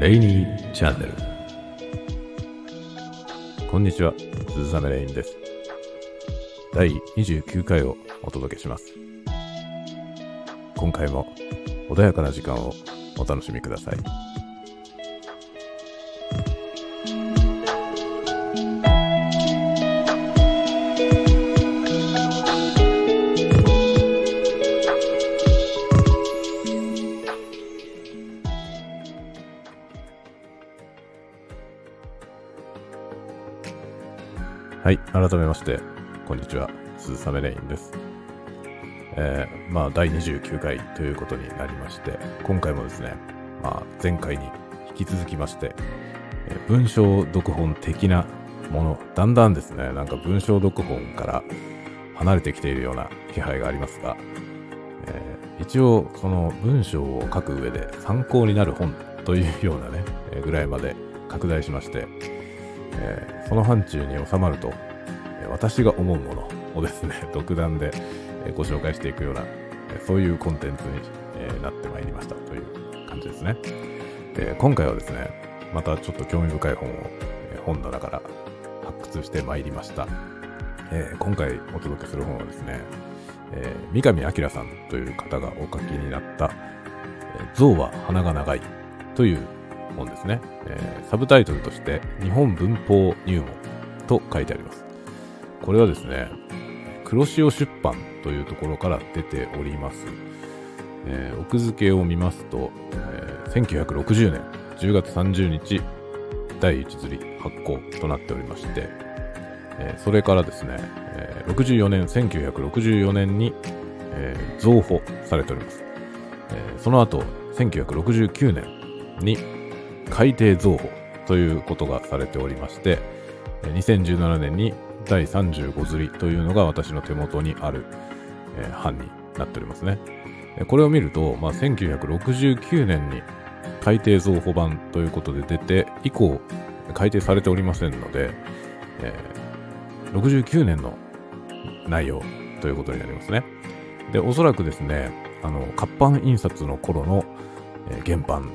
レイニーチャンネル。こんにちは鈴雨レインです。第29回をお届けします。今回も穏やかな時間をお楽しみください。改めまして、こんにちは、鈴雨レインです。えー、まあ、第29回ということになりまして、今回もですね、まあ、前回に引き続きまして、えー文章読本的なもの、だんだんですね、なんか文章読本から離れてきているような気配がありますが、えー一応、その文章を書く上で参考になる本というようなね、えぐらいまで拡大しまして、えーその範疇に収まると、私が思うものをですね、独断で、ご紹介していくような、そういうコンテンツに、なってまいりましたという感じですね。で今回はですね、またちょっと興味深い本を、本棚から発掘してまいりました。えー今回お届けする本はですね、えー三上明さんという方がお書きになった、えー象は鼻が長いという本ですね、えーサブタイトルとして日本文法入門と書いてあります。これはですね、黒潮出版というところから出ております。えー奥付けを見ますと、えー1960年10月30日第1釣り発行となっておりまして、えーそれからですね、えー64年、1964年に、えー増補されております。えーその後、1969年に改訂増補ということがされておりまして、2017年に第35釣りというのが私の手元にある、えー版になっておりますね。これを見ると、まあ、1969年に改訂増補版ということで出て、以降、改訂されておりませんので、えー69年の内容ということになりますね。で、おそらくですね、あの、活版印刷の頃の、えー原版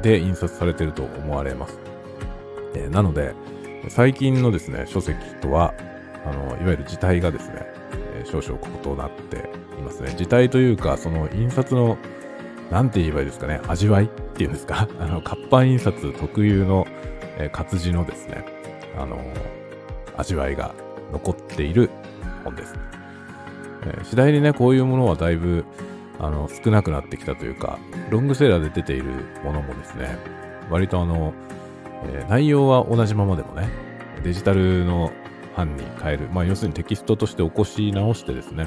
で印刷されていると思われます。えーなので、最近のですね、書籍とは、あの、いわゆる字体がですね、え少々異なっていますね。字体というか、その印刷の、なんて言えばいいですかね、味わいっていうんですか、あの、活版印刷特有の、え活字のですね、あの味わいが残っている本です。え次第にね、こういうものはだいぶ、あの、少なくなってきたというか、ロングセラーで出ているものもですね、割とあの、えー内容は同じままでもね、デジタルの版に変える、まあ要するにテキストとして起こし直してですね、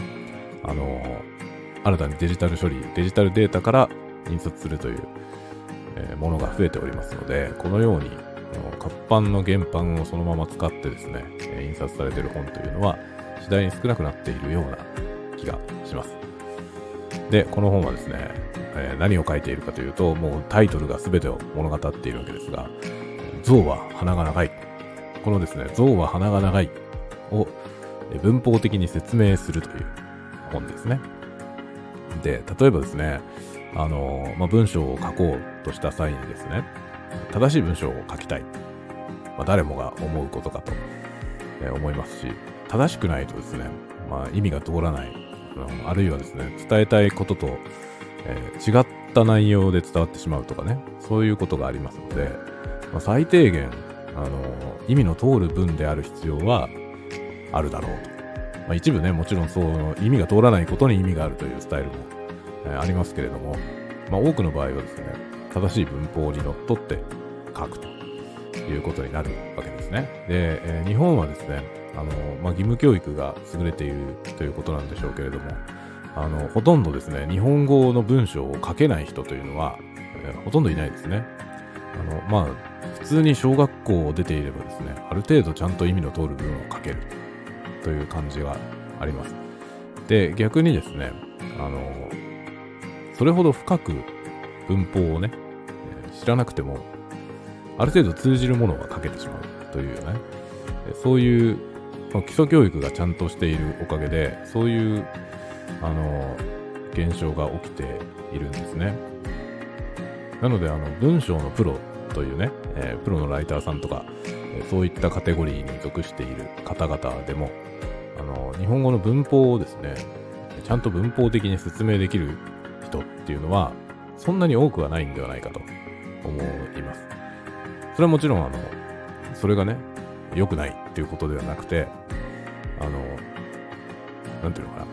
あの新たにデジタル処理、デジタルデータから印刷するという、えーものが増えておりますので、このように、活版の原版をそのまま使ってですね、え印刷されている本というのは、次第に少なくなっているような気がします。で、この本はですね、え何を書いているかというと、もうタイトルが全てを物語っているわけですが、象は鼻が長い。このですね、象は鼻が長いを文法的に説明するという本ですね。で、例えばですね、あのまあ、文章を書こうとした際にですね、正しい文章を書きたい。まあ、誰もが思うことかと、え思いますし、正しくないとですね、まあ、意味が通らない、うんあるいはですね、伝えたいことと、えー違った内容で伝わってしまうとかね、そういうことがありますので、まあ、最低限、あの意味の通る文である必要はあるだろうと。まあ、一部ね、もちろんそう、意味が通らないことに意味があるというスタイルも、えーありますけれども、まあ、多くの場合はですね、正しい文法にのっとって書くということになるわけですね。で、えー日本はですね、あの、まあ、義務教育が優れているということなんでしょうけれども、あの、ほとんどですね、日本語の文章を書けない人というのは、えーほとんどいないですね。あの、まあ、普通に小学校を出ていればですね、ある程度ちゃんと意味の通る文を書けるという感じがあります。で、逆にですね、あの、それほど深く文法をね、知らなくても、ある程度通じるものが書けてしまうというね、そういう、基礎教育がちゃんとしているおかげで、そういう、あの、現象が起きているんですね。なので、あの、文章のプロというね、えー、プロのライターさんとか、えー、そういったカテゴリーに属している方々でも、あの、日本語の文法をですね、ちゃんと文法的に説明できる人っていうのは、そんなに多くはないんではないかと思います。それはもちろん、あの、それがね、良くないっていうことではなくて、あの、なんていうのかな、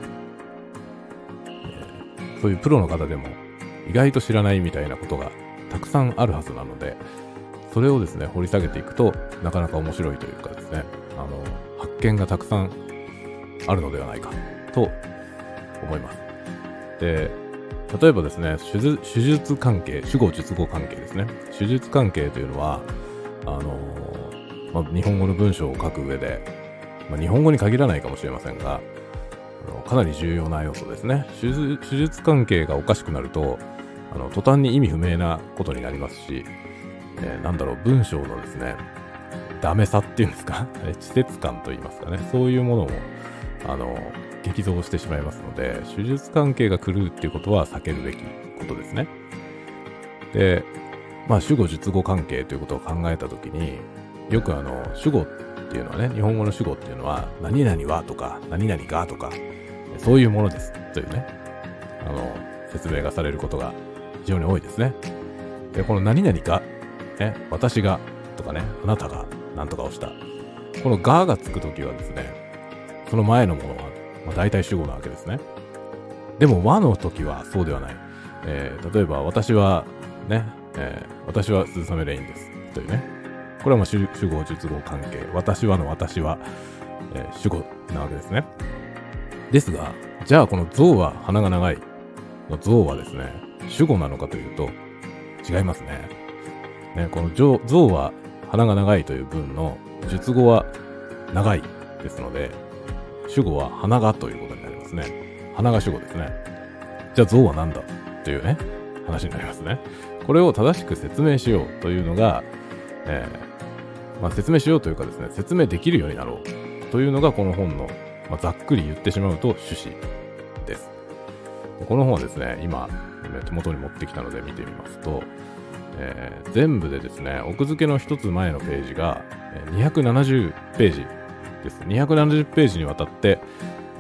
えー、そういうプロの方でも意外と知らないみたいなことがたくさんあるはずなので、それをですね、掘り下げていくと、なかなか面白いというかですね、あの、発見がたくさんあるのではないかと思います。で、例えばですね、手術関係、主語術語関係ですね。手術関係というのは、あのまあ、日本語の文章を書く上で、まあ、日本語に限らないかもしれませんが、あのかなり重要な要素ですね手。手術関係がおかしくなると、あの途端に意味不明なことになりますし、えー、なんだろう、文章のですね、ダメさっていうんですか、稚拙感といいますかね、そういうものも、あの、激増してしまいますので、手術関係が来るっていうことは避けるべきことですね。で、まあ、主語、述語関係ということを考えたときに、よくあの、主語っていうのはね、日本語の主語っていうのは、何々はとか、何々がとか、そういうものですというね、あの、説明がされることが非常に多いですね。で、この何々が、ね、私がとかね、あなたが何とかをした。このががつくときはですね、その前のものはまあ、大体主語なわけですね。でも和の時はそうではない。えー、例えば私はね、えー、私は鈴雨レインです。というね。これはまあ主主語、述語関係。私はの私は、えー、主語なわけですね。ですが、じゃあこの象は鼻が長いの象はですね、主語なのかというと、違いますね。ね、この象は鼻が長いという文の述語は長いですので、主語は花がということになりますね。花が主語ですね。じゃあ象は何だというね、話になりますね。これを正しく説明しようというのが、えー、まあ、説明しようというかですね、説明できるようになろうというのがこの本の、まあ、ざっくり言ってしまうと趣旨です。この本はですね、今、手元に持ってきたので見てみますと、えー、全部でですね、奥付けの一つ前のページが270ページです。270ページにわたって、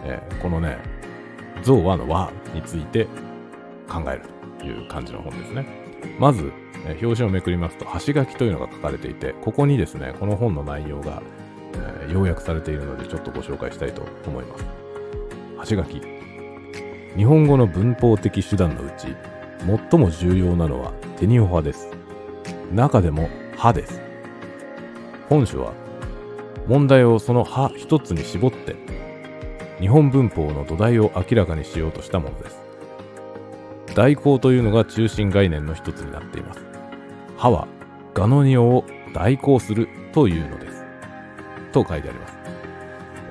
えー、このね、象和の和について考えるという感じの本ですね。まず、え、表紙をめくりますと、橋書きというのが書かれていて、ここにですね、この本の内容が、え、要約されているので、ちょっとご紹介したいと思います。橋書き。日本語の文法的手段のうち、最も重要なのはテニオ派です。中でも歯です。本書は問題をその歯一つに絞って、日本文法の土台を明らかにしようとしたものです。代行というのが中心概念の一つになっています。歯は、ガノニオを代行するというのです。と書いてあります。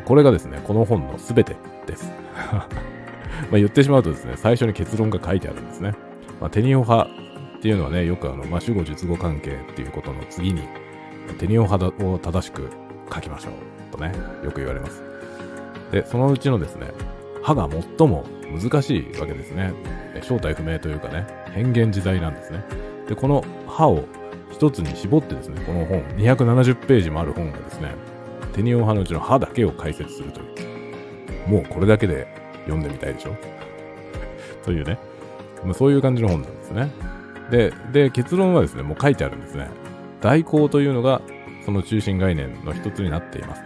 これがですね、この本のすべてです。まあ言ってしまうとですね、最初に結論が書いてあるんですね。まあ、テニオ派っていうのはね、よくあの、まあ、主語述語関係っていうことの次に、テニオ派を正しく書きましょう。とね、よく言われます。で、そのうちのですね、歯が最も難しいわけですね。正体不明というかね、変幻自在なんですね。で、この歯を一つに絞ってですね、この本、270ページもある本がですね、テニオン派のうちの歯だけを解説するという。もうこれだけで読んでみたいでしょ？というね、まあ、そういう感じの本なんですね。で、で、結論はですね、もう書いてあるんですね。代行というのがその中心概念の一つになっています。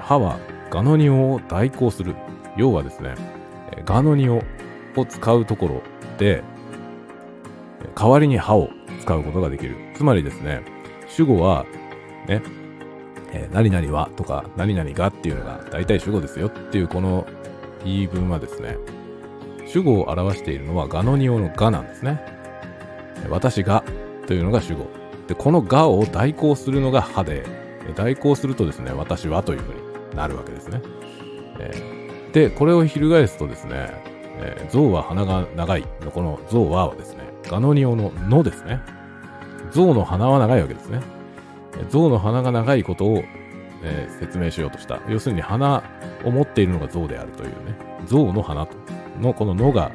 歯はガノニオを代行する。要はですね、ガノニオを使うところで、代わりに歯を使うことができる。つまりですね、主語は、ね、えー、何々はとか、何々がっていうのが大体主語ですよっていうこの言い分はですね、主語を表しているのはガノニオのがなんですね。私がというのが主語。で、このがを代行するのが歯で、代行するとですね、私はというふうになるわけですね。えー、で、これを翻すとですね、えー、象は鼻が長いのこの象ははですね、ガノニオののですね。象の鼻は長いわけですね。象の鼻が長いことを、えー、説明しようとした。要するに鼻を持っているのが象であるというね。象の鼻とのこののが、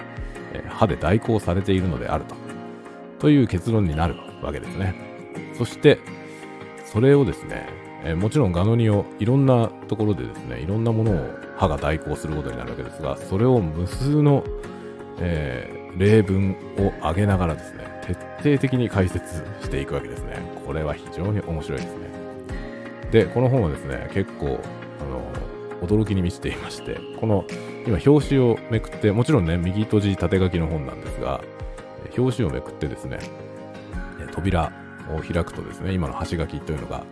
えー、歯で代行されているのであると。という結論になるわけですね。そして、それをですね、え、もちろんガノニをいろんなところでですね、いろんなものを歯が代行することになるわけですが、それを無数の、えー、例文を挙げながらですね、徹底的に解説していくわけですね。これは非常に面白いですね。で、この本はですね、結構、あの、驚きに満ちていまして、この、今、表紙をめくって、もちろんね、右閉じ縦書きの本なんですが、表紙をめくってですね、扉を開くとですね、今の端書きというのが、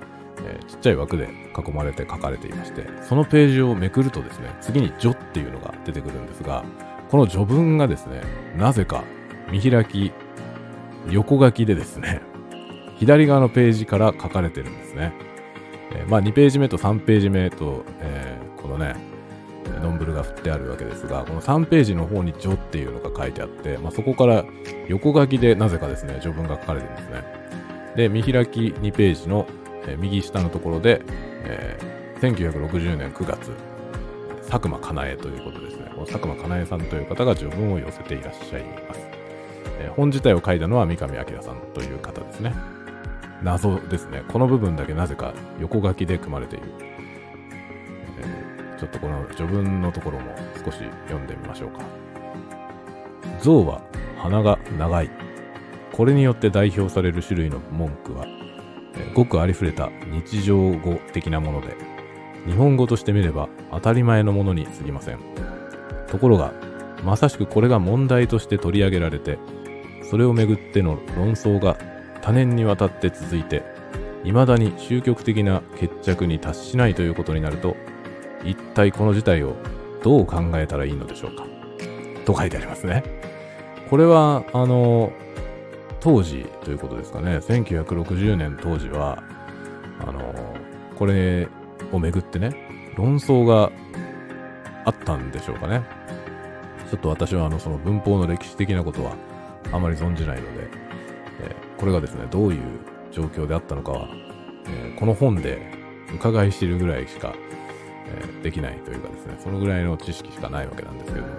えー、ちっちゃい枠で囲まれて書かれていまして、そのページをめくるとですね、次に序っていうのが出てくるんですが、この序文がですね、なぜか見開き、横書きでですね、左側のページから書かれてるんですね。えー、まあ2ページ目と3ページ目と、えー、このね、ノンブルが振ってあるわけですが、この3ページの方に序っていうのが書いてあって、まあ、そこから横書きでなぜかですね、序文が書かれてるんですね。で、見開き2ページの、えー、右下のところで、えー、1960年9月、佐久間かなえということですね。この佐久間かなえさんという方が序文を寄せていらっしゃいます。えー、本自体を書いたのは三上明さんという方ですね。謎ですね。この部分だけなぜか横書きで組まれている。ちょっとこの序文のところも少し読んでみましょうか。象は鼻が長い。これによって代表される種類の文句は、ごくありふれた日常語的なもので、日本語として見れば当たり前のものに過ぎません。ところが、まさしくこれが問題として取り上げられて、それをめぐっての論争が多年にわたって続いて、未だに終局的な決着に達しないということになると、一体この事態をどう考えたらいいのでしょうか？と書いてありますね。これは、あの、当時ということですかね。1960年当時は、あの、これをめぐってね、論争があったんでしょうかね。ちょっと私はあの、その文法の歴史的なことはあまり存じないので、え、これがですね、どういう状況であったのかは、え、この本で伺い知るぐらいしかえー、できないというかですね、そのぐらいの知識しかないわけなんですけども、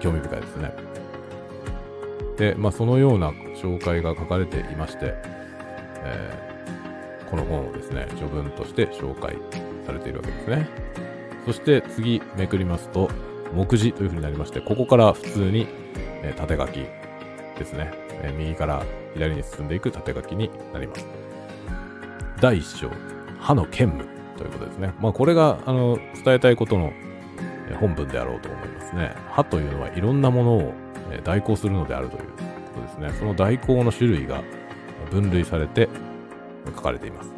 興味深いですね。で、まあ、そのような紹介が書かれていまして、えー、この本をですね、序文として紹介されているわけですね。そして次めくりますと、目次というふうになりまして、ここから普通に、えー、縦書きですね、えー、右から左に進んでいく縦書きになります。第1章、歯の兼務。ということですね。まあ、これが、あの、伝えたいことの本文であろうと思いますね。歯というのはいろんなものを代行するのであるということですね。その代行の種類が分類されて書かれています。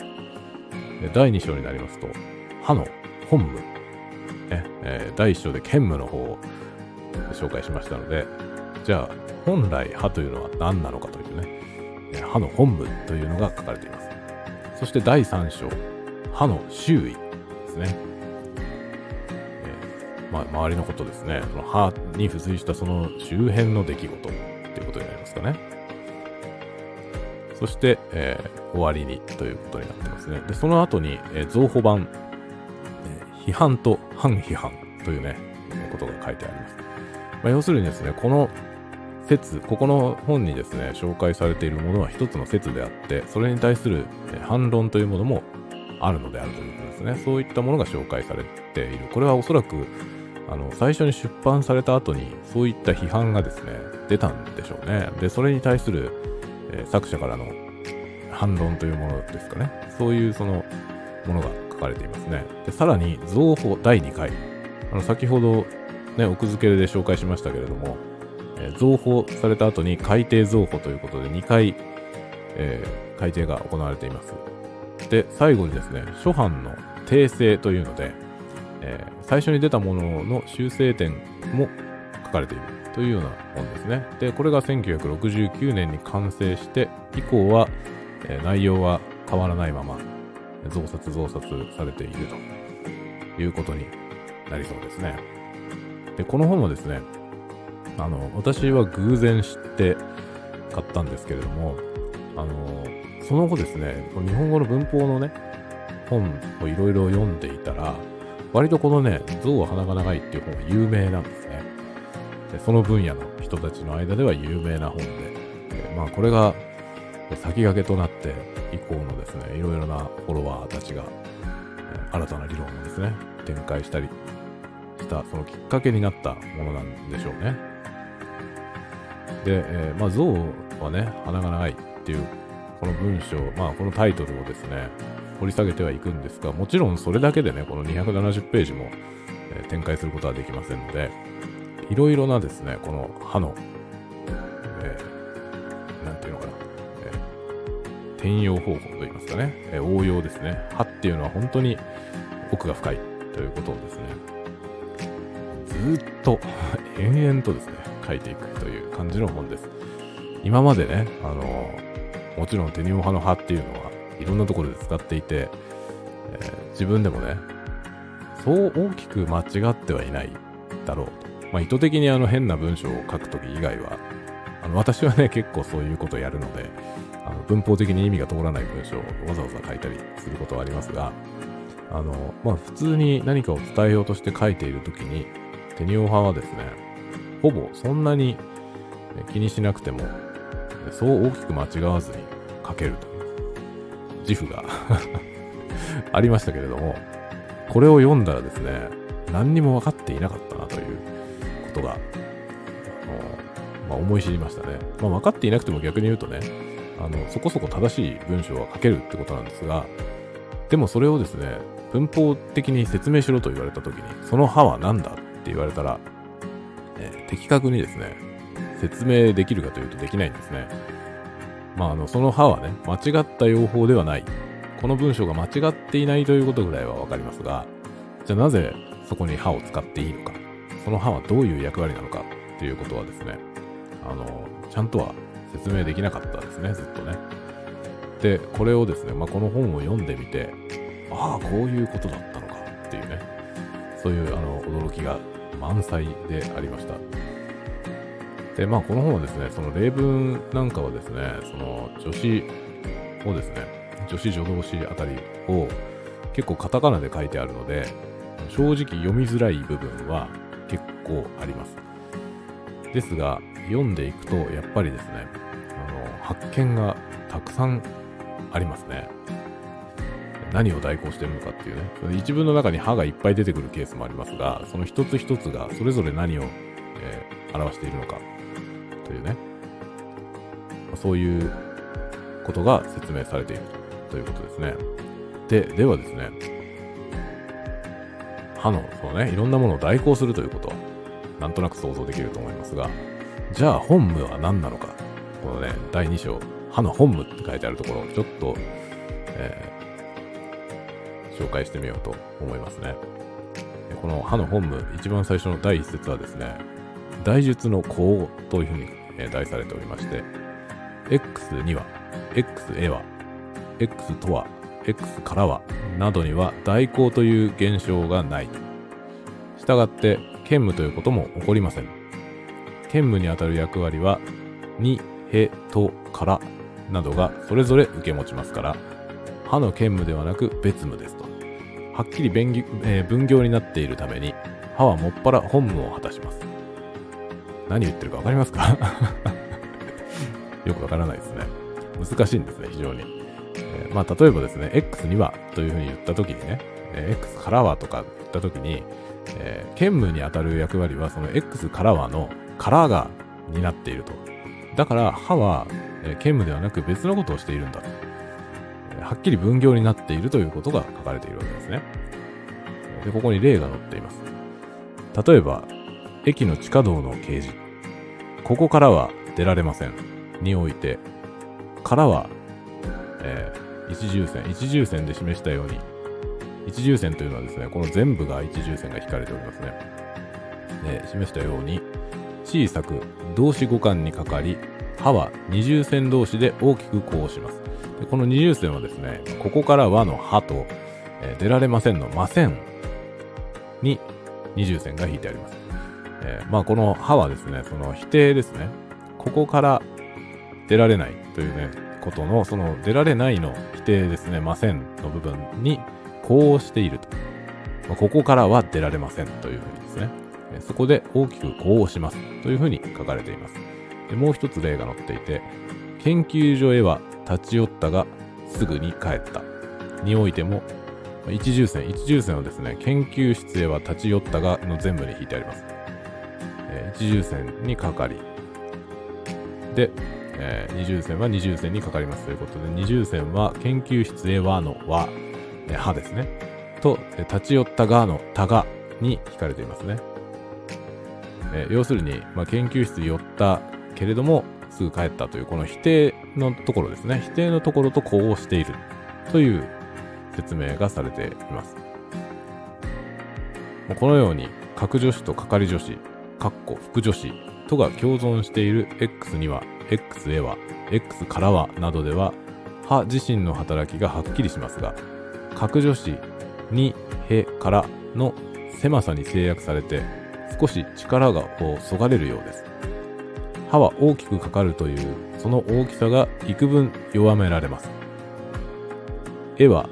第2章になりますと、歯の本文。ねえ、第1章で兼務の方を紹介しましたので、じゃあ、本来歯というのは何なのかというね、歯の本文というのが書かれています。そして第3章、歯の周囲ですね。えー、まあ、周りのことですね。その歯に付随したその周辺の出来事っていうことになりますかね。そして、えー、終わりにということになってますね。で、その後に、えー、造法版、え、批判と反批判というね、ことが書いてあります。まあ、要するにですね、この説、ここの本にですね、紹介されているものは一つの説であって、それに対する反論というものもあるのであるということですね。そういったものが紹介されている。これはおそらく、あの、最初に出版された後に、そういった批判がですね、出たんでしょうね。で、それに対する、えー、作者からの反論というものですかね。そういうその、ものが書かれていますね。で、さらに、造法第2回。あの、先ほど、ね、奥付けで紹介しましたけれども、えー、造法された後に改訂造法ということで2回、えー、改訂が行われています。で、最後にですね、初版の訂正というので、えー、最初に出たものの修正点も書かれているというような本ですね。で、これが1969年に完成して、以降は、えー、内容は変わらないまま、増刷増刷されているということになりそうですね。で、この本はですね、あの、私は偶然知って買ったんですけれども、あの、その後ですね、日本語の文法のね、本をいろいろ読んでいたら、割とこのね、象は鼻が長いっていう本が有名なんですね。でその分野の人たちの間では有名な本で、でまあこれが、先駆けとなって以降のですね、いろいろなフォロワーたちが、新たな理論をですね、展開したりした、そのきっかけになったものなんでしょうね。で、えー、まあ、象はね、鼻が長いっていう、この文章、まあ、このタイトルをですね、掘り下げてはいくんですが、もちろんそれだけでね、この270ページも、え、展開することはできませんので、いろいろなですね、この歯の、えー、なんていうのかな、えー、転用方法といいますかね、えー、応用ですね。歯っていうのは本当に奥が深いということをですね、ずっと 延々とですね、書いていくという感じの本です。今までね、あのもちろんテニオ派の歯っていうのはいろんなところで使っていて、えー、自分でもね、そう大きく間違ってはいないだろうと。まあ、意図的にあの変な文章を書くとき以外は、あの私はね、結構そういうことをやるので、あの文法的に意味が通らない文章をわざわざ書いたりすることはありますが、あの、まあ、普通に何かを伝えようとして書いているときに、テニオ派はですね、ほぼそんなに気にしなくても、そう大きく間違わずに書けると自負が ありましたけれども、これを読んだらですね、何にも分かっていなかったなということが、まあ、思い知りましたね。まあ、分かっていなくても逆に言うとね、あの、そこそこ正しい文章は書けるってことなんですが、でもそれをですね、文法的に説明しろと言われた時に、その歯は何だって言われたら、え、的確にですね、説明できるかというとできないんですね。まあ、あの、その歯はね、間違った用法ではない。この文章が間違っていないということぐらいはわかりますが、じゃあなぜそこに歯を使っていいのか、その歯はどういう役割なのかっていうことはですね、あの、ちゃんとは説明できなかったですね、ずっとね。で、これをですね、まあ、この本を読んでみて、ああ、こういうことだったのかっていうね、そういうあの驚きが満載でありました。で、まあ、この本はですね、その例文なんかはですね、その助詞をですね、助詞助動詞あたりを結構カタカナで書いてあるので、正直読みづらい部分は結構あります。ですが、読んでいくと、やっぱりですね、あの、発見がたくさんありますね。何を代行してるのかっていうね。その一文の中に歯がいっぱい出てくるケースもありますが、その一つ一つがそれぞれ何を、えー、表しているのかというね、そういうことが説明されているということですね。で、ではですね、歯の、そのね、いろんなものを代行するということ。は、なんとなく想像できると思いますが、じゃあ本務は何なのか、このね、第2章、歯の本務って書いてあるところをちょっと、えー、紹介してみようと思いますね。この歯の本務、一番最初の第1節はですね、大術の項というふうに、え題されておりまして、X には、X へは、X とは、X からは、などには代行という現象がないと。したがって、兼務ということも起こりません。兼務にあたる役割は、に、へ、と、から、などがそれぞれ受け持ちますから、歯の兼務ではなく別務ですと。はっきり分,、えー、分業になっているために、歯はもっぱら本務を果たします。何言ってるか分かりますか？よくわからないですね。難しいんですね、非常に。えー、まあ、例えばですね、X にはというふうに言ったときにね、えー、X からはとか言ったときに、えー、兼務に当たる役割は、その X からはのからが担っていると。だから、歯は、え、兼務ではなく別のことをしているんだと。はっきり分業になっているということが書かれているわけですね。で、ここに例が載っています。例えば、駅の地下道の掲示。ここからは出られません。において、からは、えー、一重線、一重線で示したように、一重線というのはですね、この全部が一重線が引かれておりますね。で、示したように、小さく動詞互換にかかり、歯は二重線同士で大きくこうします。でこの二重線はですね、ここからはの歯と、えー、出られませんのませんに二重線が引いてあります。えー、まあこの歯はですね、その否定ですね。ここから出られないというね、ことの、その出られないの否定ですね、ませんの部分にこうしていると。まあ、ここからは出られませんというふうにですね。そこで大きくこうしますというふうに書かれています。でもう一つ例が載っていて、研究所へは立ち寄ったがすぐに帰ったにおいても一重線一重線をですね研究室へは立ち寄ったがの全部に引いてあります、え、一重線にかかり。で、えー、二重線は二重線にかかりますということで二重線は研究室へはのは、えー、はですね。と、え立ち寄ったがのたがに引かれていますね、え要するに、まあ、研究室寄ったけれどもすぐ帰ったというこの否定のところですね。否定のところと呼応しているという説明がされています。このように核助詞と係助詞括弧副助詞とが共存している X には X へは X からはなどでは歯自身の働きがはっきりしますが核助詞にへからの狭さに制約されて少し力がをそがれるようです。歯は大きくかかるというその大きさが幾分弱められます。絵は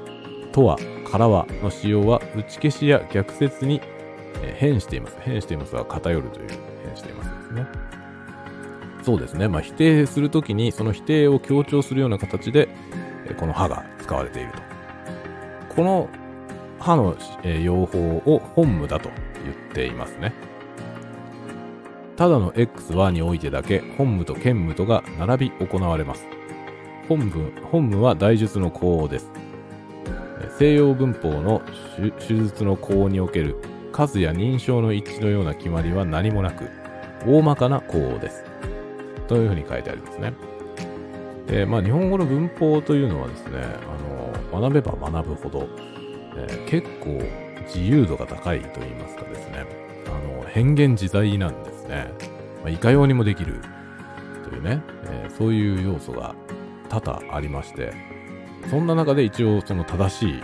とはからはの使用は打ち消しや逆説にえ変しています。変していますは偏るという変していますですね。そうですね。まあ否定するときにその否定を強調するような形でこの歯が使われていると。この歯のえ用法を本務だと言っていますね。ただの X はにおいてだけ本務と兼務とが並び行われます。本文本務は大術の項応です。西洋文法の手術の項における数や認証の一致のような決まりは何もなく、大まかな項です。というふうに書いてありますね。で、まあ、日本語の文法というのはですね、あの、学べば学ぶほど、えー、結構自由度が高いと言いますかですね、あの、変幻自在なんですね。まあ、いかようにもできるというね、えー、そういう要素が多々ありまして、そんな中で一応その正しい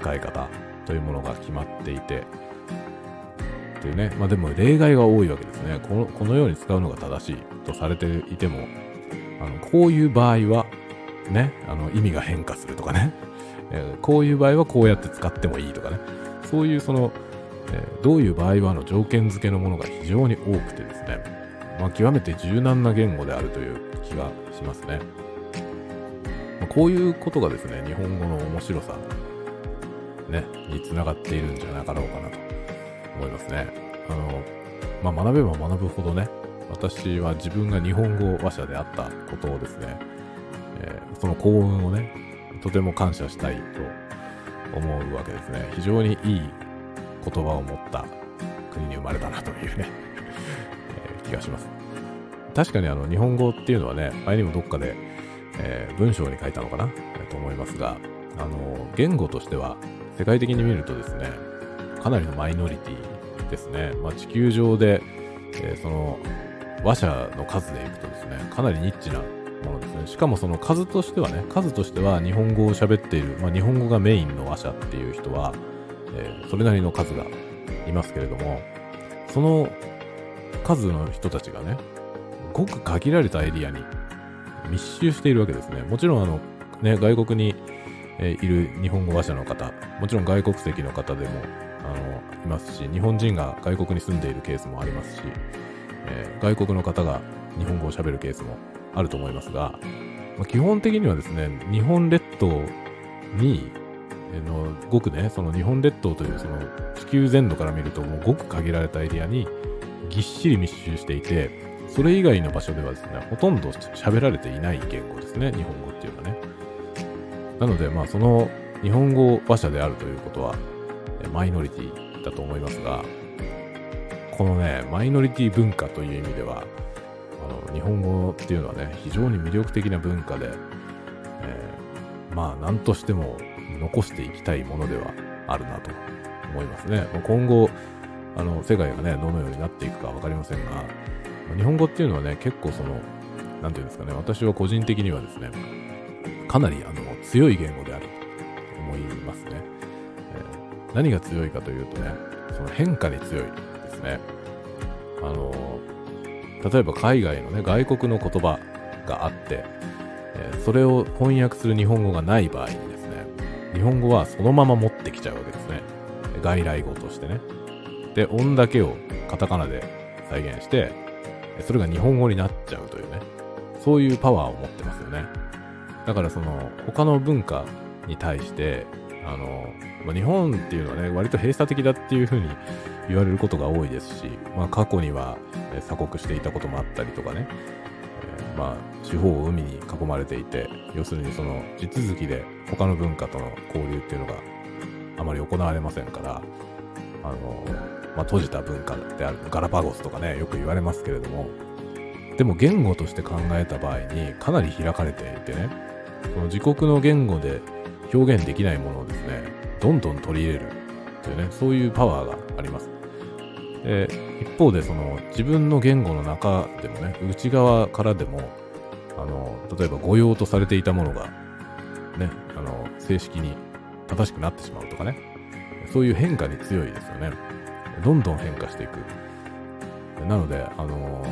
使い方というものが決まってい、ていうね、まあでも例外が多いわけですね。このこのように使うのが正しいとされていても、あのこういう場合は、ね、あの意味が変化するとかね、えー、こういう場合はこうやって使ってもいいとかね、そういうその、えー、どういう場合はの条件付けのものが非常に多くてですね、まあ、極めて柔軟な言語であるという気がしますね。まあ、こういうことがですね、日本語の面白さ、ね、につながっているんじゃなかろうかなと。思いますね。あの、まあ、学べば学ぶほどね、私は自分が日本語話者であったことをですね、えー、その幸運をね、とても感謝したいと思うわけですね。非常にいい言葉を持った国に生まれたなというね えー、気がします。確かにあの日本語っていうのはね、前にもどっかで、えー、文章に書いたのかな、えー、と思いますが、あの、言語としては世界的に見るとですね、かなりのマイノリティですね。まあ、地球上で、えー、その、話者の数でいくとですね、かなりニッチなものですね。しかもその数としてはね、数としては日本語を喋っている、まあ、日本語がメインの話者っていう人は、えー、それなりの数がいますけれども、その数の人たちがね、ごく限られたエリアに密集しているわけですね。もちろんあの、ね、外国に、え、いる日本語話者の方、もちろん外国籍の方でもあのいますし、日本人が外国に住んでいるケースもありますし、えー、外国の方が日本語を喋るケースもあると思いますが、まあ、基本的にはですね、日本列島に、のごくね、その日本列島というその地球全土から見るともうごく限られたエリアにぎっしり密集していて、それ以外の場所ではですね、ほとんど喋られていない言語ですね、日本語っていうのはね。なので、まあ、その日本語話者であるということは、マイノリティだと思いますが、このね、マイノリティ文化という意味では、あの日本語っていうのはね、非常に魅力的な文化で、えー、まあ、なんとしても残していきたいものではあるなと思いますね。今後、あの、世界がね、どのようになっていくかわかりませんが、日本語っていうのはね、結構その、なんていうんですかね、私は個人的にはですね、かなりあの強い言語何が強いかというとね、その変化に強いですね。あの、例えば海外のね、外国の言葉があって、え、それを翻訳する日本語がない場合にですね、日本語はそのまま持ってきちゃうわけですね。外来語としてね。で、音だけをカタカナで再現して、それが日本語になっちゃうというね、そういうパワーを持ってますよね。だからその、他の文化に対して、あの、まあ、日本っていうのはね、割と閉鎖的だっていうふうに言われることが多いですし、まあ、過去には鎖国していたこともあったりとかね、えー、まあ、四方を海に囲まれていて、要するにその地続きで他の文化との交流っていうのがあまり行われませんから、あの、まあ、閉じた文化である、ガラパゴスとかね、よく言われますけれども、でも言語として考えた場合にかなり開かれていてね、その自国の言語で表現できないものをですね、どんどん取り入れるというね、そういうパワーがあります。で一方でその自分の言語の中でもね、内側からでも、あの、例えば御用とされていたものが、ね、あの、正式に正しくなってしまうとかね、そういう変化に強いですよね。どんどん変化していく。なので、あの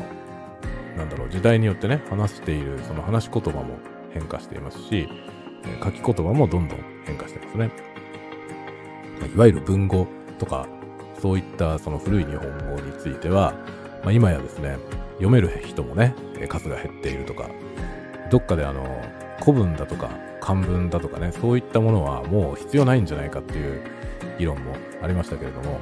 なんだろう、時代によってね、話しているその話し言葉も変化していますし、書き言葉もどんどん変化してますね。まいわゆる文語とか、そういったその古い日本語については、まあ、今やですね、読める人もね、数が減っているとか、どっかであの、古文だとか漢文だとかね、そういったものはもう必要ないんじゃないかっていう議論もありましたけれども、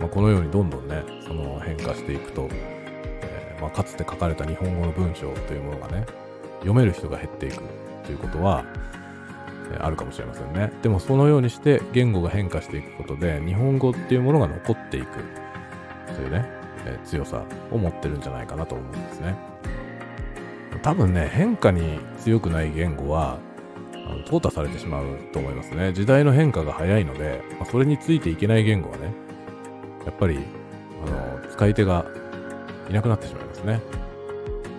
まあ、このようにどんどんね、その変化していくと、えー、まあ、かつて書かれた日本語の文章というものがね、読める人が減っていくということは、あるかもしれませんね。でもそのようにして言語が変化していくことで、日本語っていうものが残っていくというね、え、強さを持ってるんじゃないかなと思うんですね。多分ね、変化に強くない言語は、あの淘汰されてしまうと思いますね。時代の変化が早いので、まあ、それについていけない言語はね、やっぱり、あの、使い手がいなくなってしまいますね。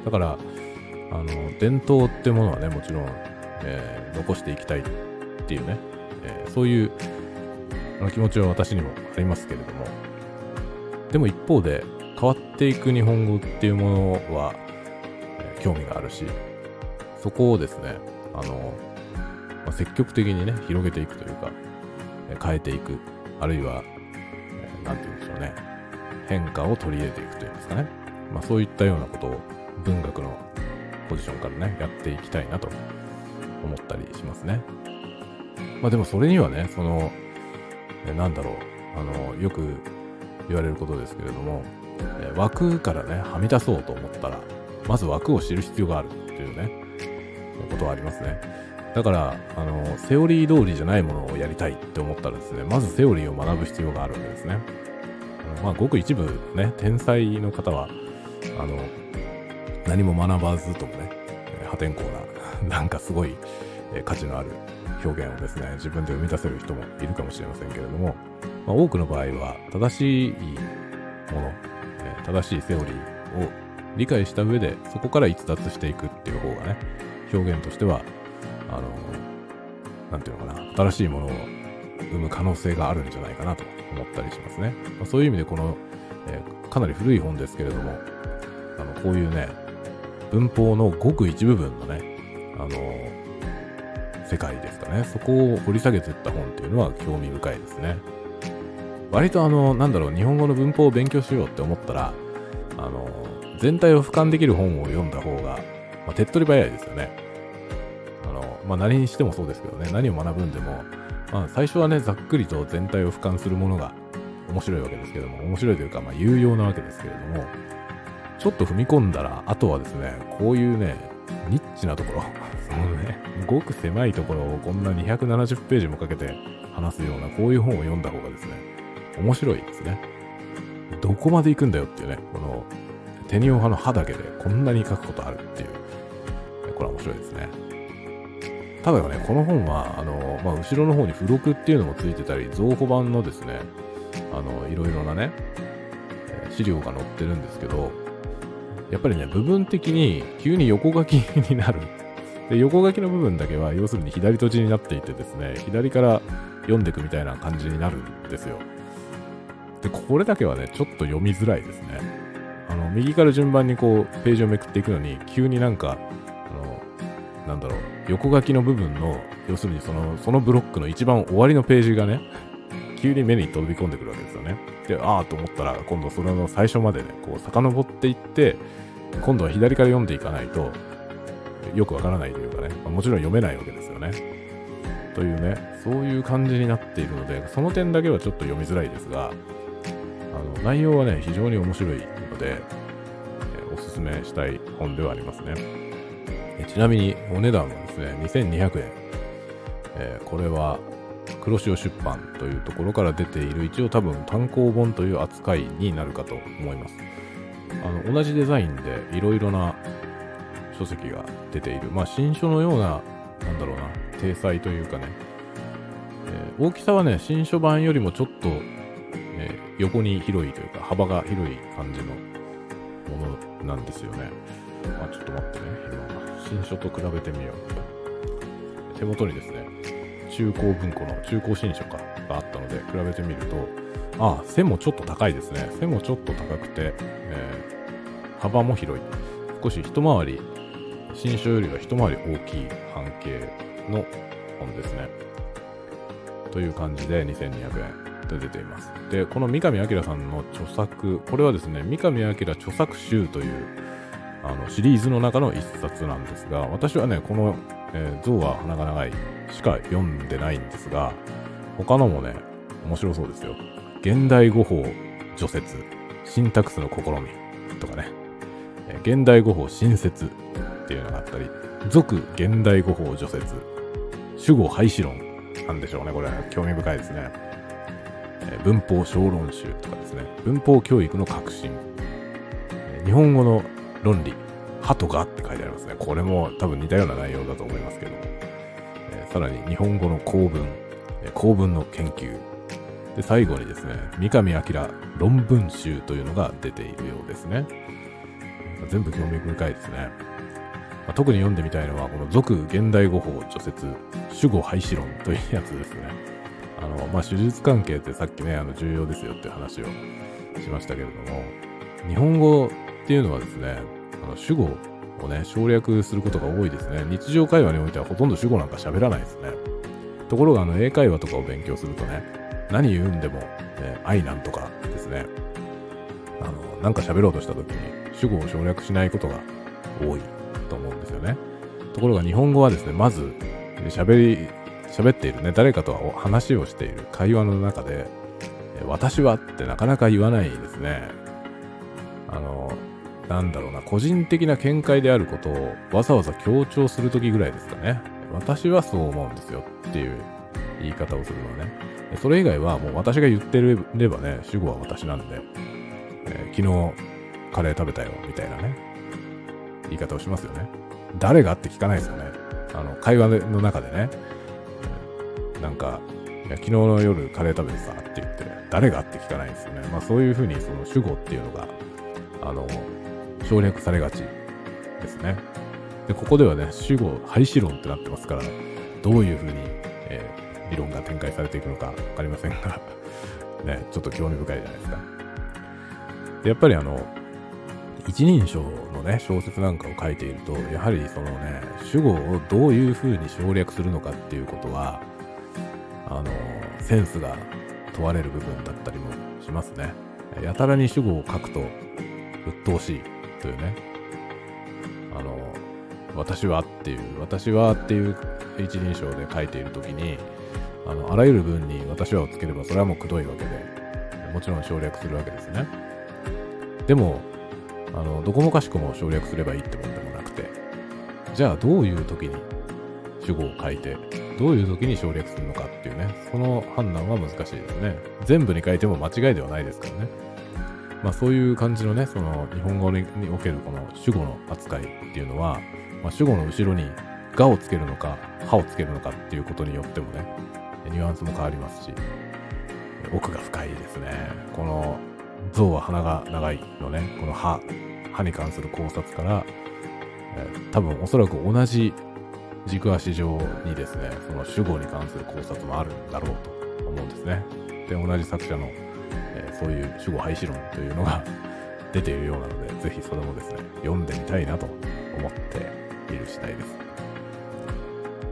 だから、あの、伝統ってものはね、もちろん、えー、残していきたいっていうね、えー、そういう気持ちは私にもありますけれども、でも一方で、変わっていく日本語っていうものは、えー、興味があるし、そこをですね、あの、まあ、積極的にね、広げていくというか、えー、変えていく、あるいは、えー、なんて言うんでしょうね、変化を取り入れていくというんですかね。まあそういったようなことを文学のポジションからね、やっていきたいなと思ったりしますね。まあでもそれにはね、その、えなんだろう、あの、よく言われることですけれども、え枠からね、はみ出そうと思ったら、まず枠を知る必要があるっていうね、ことはありますね。だから、あの、セオリー通りじゃないものをやりたいって思ったらですね、まずセオリーを学ぶ必要があるわけですね。まあ、ごく一部ね、天才の方は、あの、何も学ばずともね、破天荒な、なんかすごい、え価値のある表現をですね、自分で生み出せる人もいるかもしれませんけれども、まあ、多くの場合は正しいもの、え正しいセオリーを理解した上で、そこから逸脱していくっていう方がね、表現としては、あの、なんていうのかな、新しいものを生む可能性があるんじゃないかなと思ったりしますね。まあ、そういう意味でこの、えー、かなり古い本ですけれども、あの、こういうね、文法のごく一部分のね、あの、世界ですかね。そこを掘り下げていった本っていうのは興味深いですね。割とあの、なんだろう、日本語の文法を勉強しようって思ったら、あの、全体を俯瞰できる本を読んだ方が、まあ、手っ取り早いですよね。あの、まあ、何にしてもそうですけどね、何を学ぶんでも、まあ、最初はね、ざっくりと全体を俯瞰するものが面白いわけですけども、面白いというか、まあ、有用なわけですけれども、ちょっと踏み込んだら、あとはですね、こういうね、ニッチなところ、そのね、ごく狭いところをこんな270ページもかけて話すような、こういう本を読んだ方がですね、面白いですね。どこまで行くんだよっていうね、この、テニオ派の歯だけでこんなに書くことあるっていう、これは面白いですね。ただね、この本は、あの、まあ、後ろの方に付録っていうのもついてたり、増補版のですね、あの、いろいろなね、資料が載ってるんですけど、やっぱりね、部分的に急に横書きになる。で、横書きの部分だけは、要するに左閉じになっていてですね、左から読んでいくみたいな感じになるんですよ。で、これだけはね、ちょっと読みづらいですね。あの、右から順番にこう、ページをめくっていくのに、急になんか、あの、なんだろう、横書きの部分の、要するにその、そのブロックの一番終わりのページがね、急に目に飛び込んでくるわけですよね。で、ああと思ったら、今度それの最初までね、こう、遡っていって、今度は左から読んでいかないと、よくわからないというかね、まあもちろん読めないわけですよね。というね、そういう感じになっているので、その点だけはちょっと読みづらいですが、あの内容はね、非常に面白いので、えおすすめしたい本ではありますね。ちなみにお値段はですね、2200円。えーこれは黒潮出版というところから出ている一応多分単行本という扱いになるかと思います。あの同じデザインでいろいろな書籍が出ている、まあ、新書のような、なんだろうな、体裁というかね、えー大きさはね、新書版よりもちょっと、えー横に広いというか、幅が広い感じのものなんですよね。あ、ちょっと待ってね、今、新書と比べてみよう。手元にですね、中高文庫の中高新書かがあったので、比べてみると、あ、背もちょっと高いですね。背もちょっと高くて、えー幅も広い。少し一回り、新書よりは一回り大きい半径の本ですね。という感じで2200円で出ています。で、この三上明さんの著作、これはですね、三上明著作集というあのシリーズの中の一冊なんですが、私はね、この、えー象は鼻が長いしか読んでないんですが、他のもね、面白そうですよ。現代語法除説、シンタクスの試みとかね、えー現代語法新説っていうのがあったり、続現代語法除説、主語廃止論なんでしょうね、これ。興味深いですね。えー文法小論集とかですね、文法教育の革新、えー日本語の論理、はとがって書いてありますね。これも多分似たような内容だと思いますけども、えーさらに日本語の構文、えー構文の研究、で、最後にですね、三上明論文集というのが出ているようですね。全部興味深いですね。まあ特に読んでみたいのは、この続現代語法除説、主語廃止論というやつですね。あの、まあ、手術関係ってさっきね、あの、重要ですよって話をしましたけれども、日本語っていうのはですね、あの主語をね、省略することが多いですね。日常会話においてはほとんど主語なんか喋らないですね。ところが、あの、英会話とかを勉強するとね、何言うんでも、え愛なんとかですね、あの、なんか喋ろうとした時に主語を省略しないことが多いと思うんですよね。ところが日本語はですね、まず、喋り、喋っているね、誰かとお話をしている会話の中で、私はってなかなか言わないですね。あの、なんだろうな、個人的な見解であることをわざわざ強調するときぐらいですかね。私はそう思うんですよっていう言い方をするのはね。それ以外はもう私が言ってればね、主語は私なんで、えー昨日カレー食べたよみたいなね、言い方をしますよね。誰がって聞かないですよね。あの、会話の中でね、えーなんか、いや昨日の夜カレー食べてさって言って、誰がって聞かないんですよね。まあそういうふうにその主語っていうのが、あの、省略されがちですね。で、ここではね、主語廃止論ってなってますから、どういうふうに、えー理論が展開されていくのかわかりませんが、ね、ちょっと興味深いじゃないですか。で、やっぱりあの、一人称のね、小説なんかを書いていると、やはりそのね、主語をどういうふうに省略するのかっていうことは、あの、センスが問われる部分だったりもしますね。やたらに主語を書くと、鬱陶しいというね、あの、私はっていう、私はっていう一人称で書いているときに、あの、あらゆる文に私はをつければ、それはもうくどいわけで、もちろん省略するわけですね。でも、あの、どこもかしこも省略すればいいってもんでもなくて、じゃあどういう時に主語を書いて、どういう時に省略するのかっていうね、その判断は難しいですね。全部に書いても間違いではないですからね。まあそういう感じのね、その日本語におけるこの主語の扱いっていうのは、まあ、主語の後ろにがをつけるのか、はをつけるのかっていうことによってもね、ニュアンスも変わりますし、奥が深いですね。この象は鼻が長いのね、この歯、歯に関する考察から、え多分おそらく同じ軸足上にですね、その主語に関する考察もあるんだろうと思うんですね。で、同じ作者の、そういう主語廃止論というのが出ているようなので、ぜひそれもですね、読んでみたいなと思っている次第です。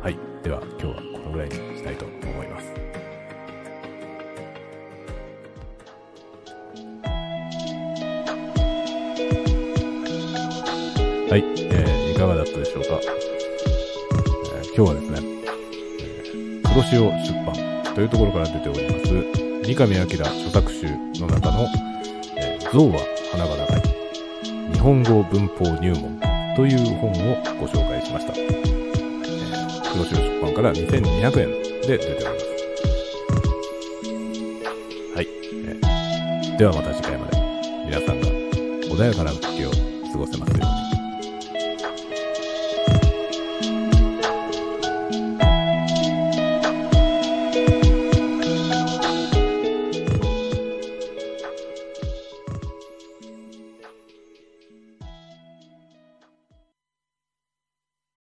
はい。では、今日はこのぐらいにしたいと思います。はい。えー、2かがだったでしょうか？えー今日はですね、えー黒潮出版というところから出ております、三上明著作集の中の、えー象は花が長い、日本語文法入門という本をご紹介しました。えー黒潮出版から2200円で出ております。はい。えーではまた次回まで、皆さんが穏やかな月を過ごせますように。